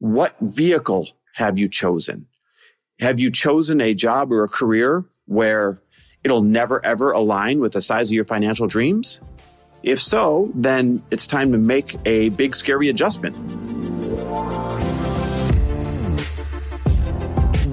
What vehicle have you chosen? Have you chosen a job or a career where it'll never ever align with the size of your financial dreams? If so, then it's time to make a big scary adjustment.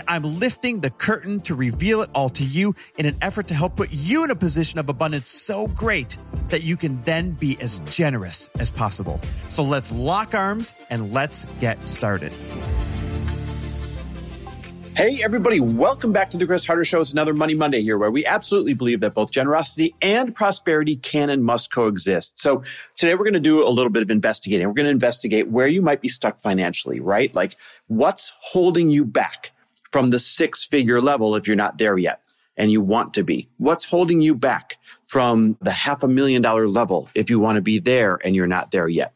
and I'm lifting the curtain to reveal it all to you in an effort to help put you in a position of abundance so great that you can then be as generous as possible. So let's lock arms and let's get started. Hey, everybody, welcome back to the Chris Harder Show. It's another Money Monday here where we absolutely believe that both generosity and prosperity can and must coexist. So today we're going to do a little bit of investigating. We're going to investigate where you might be stuck financially, right? Like what's holding you back? From the six figure level if you're not there yet and you want to be? What's holding you back from the half a million dollar level if you want to be there and you're not there yet?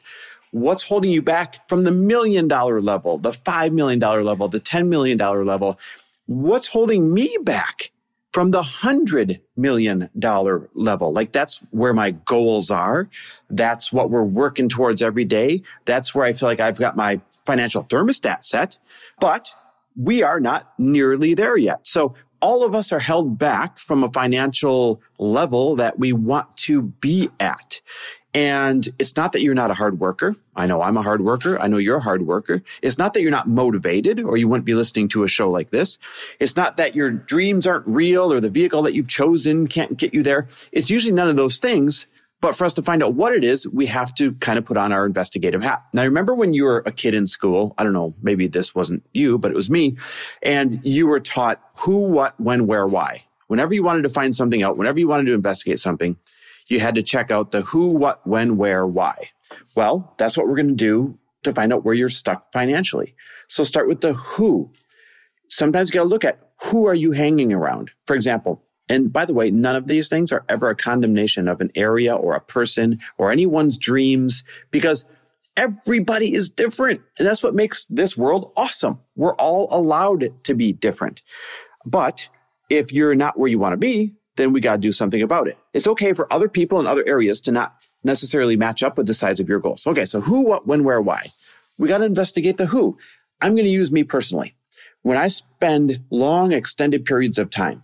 What's holding you back from the million dollar level, the $5 million level, the $10 million level? What's holding me back from the $100 million level? Like that's where my goals are. That's what we're working towards every day. That's where I feel like I've got my financial thermostat set. But we are not nearly there yet. So all of us are held back from a financial level that we want to be at. And it's not that you're not a hard worker. I know I'm a hard worker. I know you're a hard worker. It's not that you're not motivated or you wouldn't be listening to a show like this. It's not that your dreams aren't real or the vehicle that you've chosen can't get you there. It's usually none of those things. But for us to find out what it is, we have to kind of put on our investigative hat. Now, remember when you were a kid in school? I don't know, maybe this wasn't you, but it was me. And you were taught who, what, when, where, why. Whenever you wanted to find something out, whenever you wanted to investigate something, you had to check out the who, what, when, where, why. Well, that's what we're going to do to find out where you're stuck financially. So start with the who. Sometimes you got to look at who are you hanging around? For example, and by the way, none of these things are ever a condemnation of an area or a person or anyone's dreams because everybody is different. And that's what makes this world awesome. We're all allowed to be different. But if you're not where you want to be, then we got to do something about it. It's okay for other people in other areas to not necessarily match up with the size of your goals. Okay. So who, what, when, where, why? We got to investigate the who. I'm going to use me personally. When I spend long extended periods of time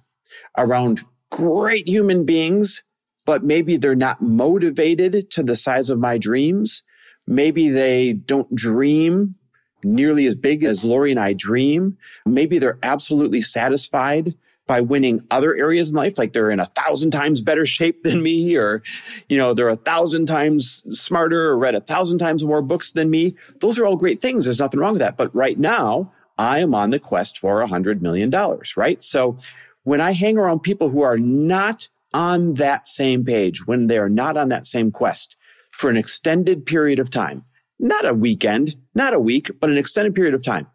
around great human beings, but maybe they're not motivated to the size of my dreams. Maybe they don't dream nearly as big as Lori and I dream. Maybe they're absolutely satisfied by winning other areas in life, like they're in a thousand times better shape than me, or, you know, they're a thousand times smarter or read a thousand times more books than me. Those are all great things. There's nothing wrong with that. But right now, I am on the quest for a hundred million dollars, right? So when I hang around people who are not on that same page, when they are not on that same quest for an extended period of time, not a weekend, not a week, but an extended period of time,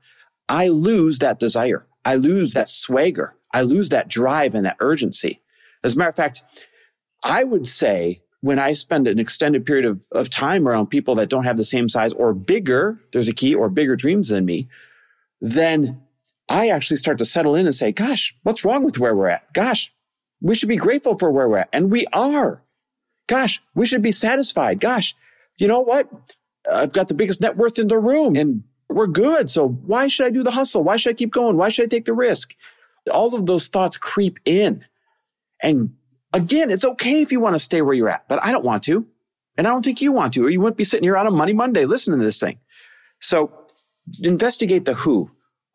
I lose that desire. I lose that swagger. I lose that drive and that urgency. As a matter of fact, I would say when I spend an extended period of, of time around people that don't have the same size or bigger, there's a key, or bigger dreams than me, then I actually start to settle in and say, gosh, what's wrong with where we're at? Gosh, we should be grateful for where we're at. And we are. Gosh, we should be satisfied. Gosh, you know what? I've got the biggest net worth in the room and we're good. So why should I do the hustle? Why should I keep going? Why should I take the risk? All of those thoughts creep in. And again, it's okay if you want to stay where you're at, but I don't want to. And I don't think you want to, or you wouldn't be sitting here on a Money Monday listening to this thing. So investigate the who.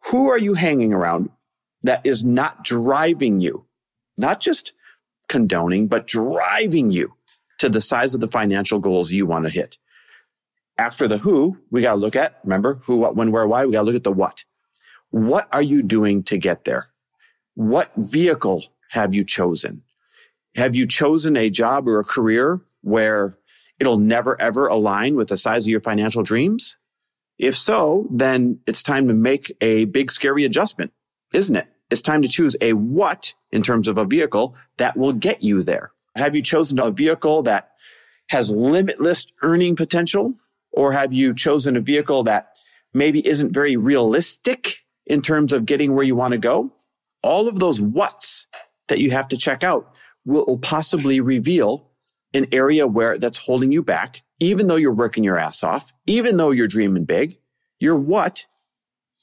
Who are you hanging around that is not driving you? Not just condoning, but driving you to the size of the financial goals you want to hit. After the who, we got to look at, remember, who, what, when, where, why, we got to look at the what. What are you doing to get there? What vehicle have you chosen? Have you chosen a job or a career where it'll never ever align with the size of your financial dreams? If so, then it's time to make a big scary adjustment, isn't it? It's time to choose a what in terms of a vehicle that will get you there. Have you chosen a vehicle that has limitless earning potential? Or have you chosen a vehicle that maybe isn't very realistic in terms of getting where you want to go? All of those what's that you have to check out will possibly reveal an area where that's holding you back, even though you're working your ass off, even though you're dreaming big, your what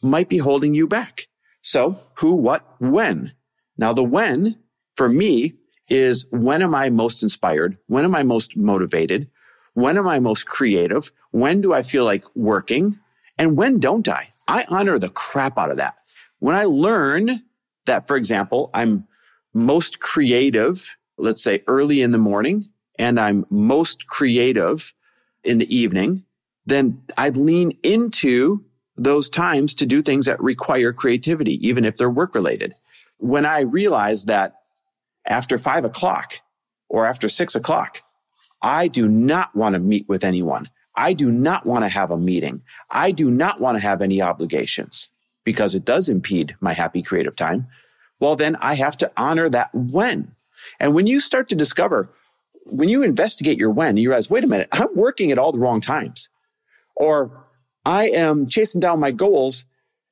might be holding you back. So who, what, when? Now the when for me is when am I most inspired? When am I most motivated? When am I most creative? When do I feel like working? And when don't I? I honor the crap out of that. When I learn that, for example, I'm most creative, let's say early in the morning, and I'm most creative in the evening, then I'd lean into those times to do things that require creativity, even if they're work related. When I realize that after five o'clock or after six o'clock, I do not want to meet with anyone. I do not want to have a meeting. I do not want to have any obligations because it does impede my happy creative time. Well, then I have to honor that when. And when you start to discover, when you investigate your when, you realize, wait a minute, I'm working at all the wrong times. Or I am chasing down my goals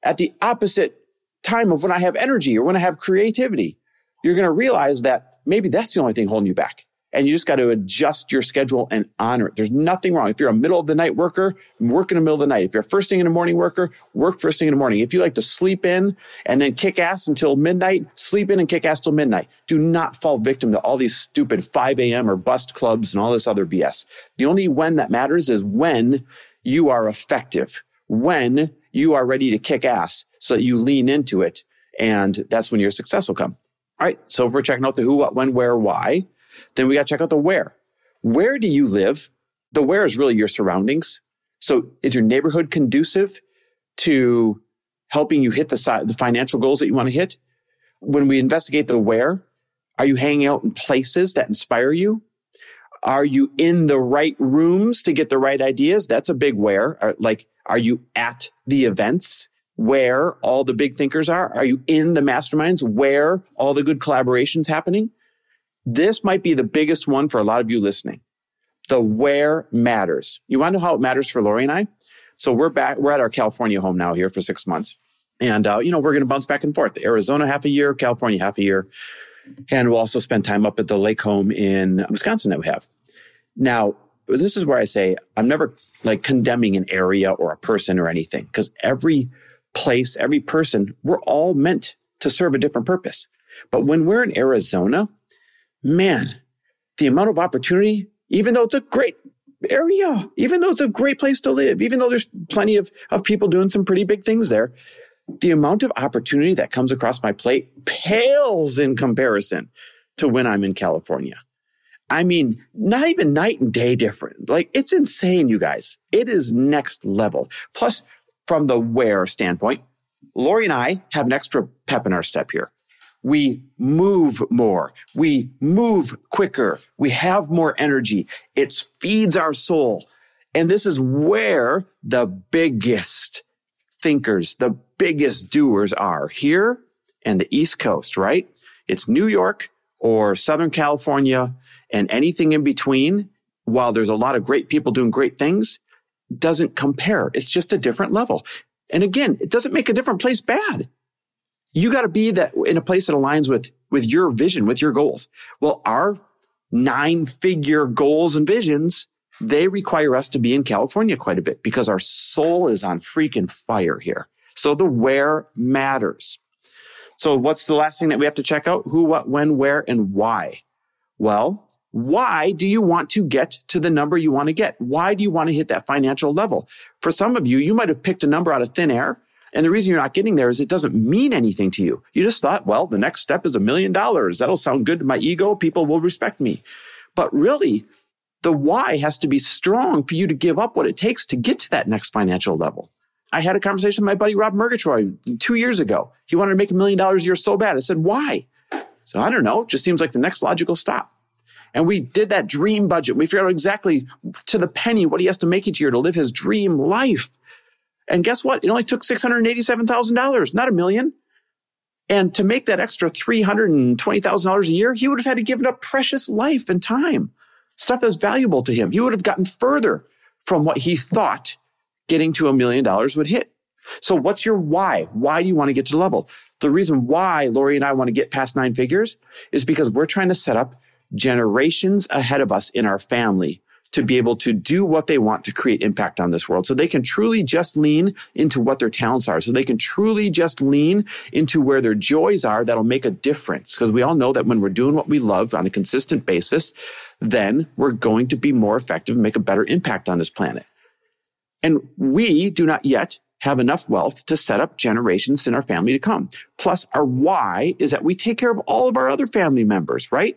at the opposite time of when I have energy or when I have creativity. You're going to realize that maybe that's the only thing holding you back and you just got to adjust your schedule and honor it. There's nothing wrong. If you're a middle of the night worker, work in the middle of the night. If you're first thing in the morning worker, work first thing in the morning. If you like to sleep in and then kick ass until midnight, sleep in and kick ass till midnight. Do not fall victim to all these stupid 5 a.m. or bust clubs and all this other BS. The only when that matters is when you are effective, when you are ready to kick ass so that you lean into it. And that's when your success will come. All right. So if we're checking out the who, what, when, where, why, then we got to check out the where. Where do you live? The where is really your surroundings. So is your neighborhood conducive to helping you hit the, the financial goals that you want to hit? When we investigate the where, are you hanging out in places that inspire you? Are you in the right rooms to get the right ideas? That's a big where. Like, are you at the events where all the big thinkers are? Are you in the masterminds where all the good collaborations happening? This might be the biggest one for a lot of you listening. The where matters. You want to know how it matters for Lori and I? So we're back, we're at our California home now here for six months. And, uh, you know, we're going to bounce back and forth. Arizona half a year, California half a year. And we'll also spend time up at the lake home in Wisconsin that we have. Now, this is where I say I'm never like condemning an area or a person or anything because every place, every person, we're all meant to serve a different purpose. But when we're in Arizona, man, the amount of opportunity, even though it's a great area, even though it's a great place to live, even though there's plenty of, of people doing some pretty big things there, the amount of opportunity that comes across my plate pales in comparison to when I'm in California. I mean, not even night and day different. Like it's insane, you guys. It is next level. Plus, from the where standpoint, Lori and I have an extra pep in our step here we move more. We move quicker. We have more energy. It feeds our soul. And this is where the biggest thinkers, the biggest doers are here and the East Coast, right? It's New York or Southern California and anything in between. While there's a lot of great people doing great things, doesn't compare. It's just a different level. And again, it doesn't make a different place bad you got to be that in a place that aligns with with your vision, with your goals. Well, our nine figure goals and visions, they require us to be in California quite a bit because our soul is on freaking fire here. So the where matters. So what's the last thing that we have to check out? Who, what, when, where, and why? Well, why do you want to get to the number you want to get? Why do you want to hit that financial level? For some of you, you might have picked a number out of thin air and the reason you're not getting there is it doesn't mean anything to you. You just thought, well, the next step is a million dollars. That'll sound good to my ego. People will respect me. But really, the why has to be strong for you to give up what it takes to get to that next financial level. I had a conversation with my buddy Rob Murgatroyd two years ago. He wanted to make a million dollars a year so bad. I said, why? So I don't know. It just seems like the next logical stop. And we did that dream budget. We figured out exactly to the penny what he has to make each year to live his dream life. And guess what? It only took $687,000, not a million. And to make that extra $320,000 a year, he would have had to give up precious life and time, stuff that's valuable to him. He would have gotten further from what he thought getting to a million dollars would hit. So what's your why? Why do you want to get to the level? The reason why Lori and I want to get past nine figures is because we're trying to set up generations ahead of us in our family to be able to do what they want to create impact on this world. So they can truly just lean into what their talents are. So they can truly just lean into where their joys are that'll make a difference. Because we all know that when we're doing what we love on a consistent basis, then we're going to be more effective and make a better impact on this planet. And we do not yet have enough wealth to set up generations in our family to come. Plus, our why is that we take care of all of our other family members, right?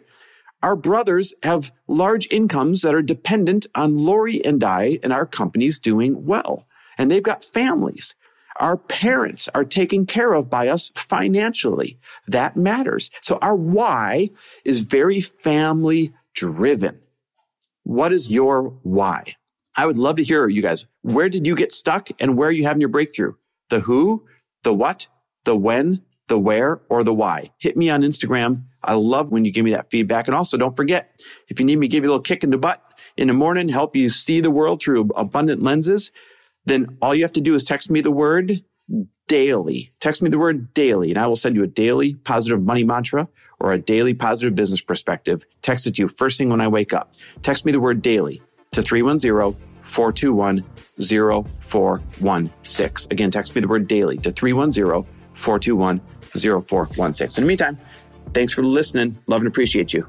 Our brothers have large incomes that are dependent on Lori and I and our companies doing well. And they've got families. Our parents are taken care of by us financially. That matters. So our why is very family driven. What is your why? I would love to hear you guys. Where did you get stuck and where are you having your breakthrough? The who, the what, the when, the where, or the why. Hit me on Instagram. I love when you give me that feedback. And also don't forget, if you need me to give you a little kick in the butt in the morning, help you see the world through abundant lenses, then all you have to do is text me the word daily. Text me the word daily and I will send you a daily positive money mantra or a daily positive business perspective. Text it to you first thing when I wake up. Text me the word daily to 310 421 0416. Again, text me the word daily to 310 421 0416. In the meantime, thanks for listening. Love and appreciate you.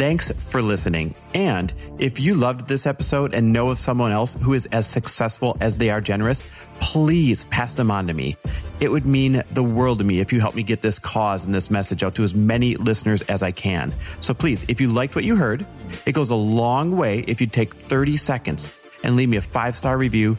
Thanks for listening. And if you loved this episode and know of someone else who is as successful as they are generous, please pass them on to me. It would mean the world to me if you help me get this cause and this message out to as many listeners as I can. So please, if you liked what you heard, it goes a long way if you take 30 seconds and leave me a five star review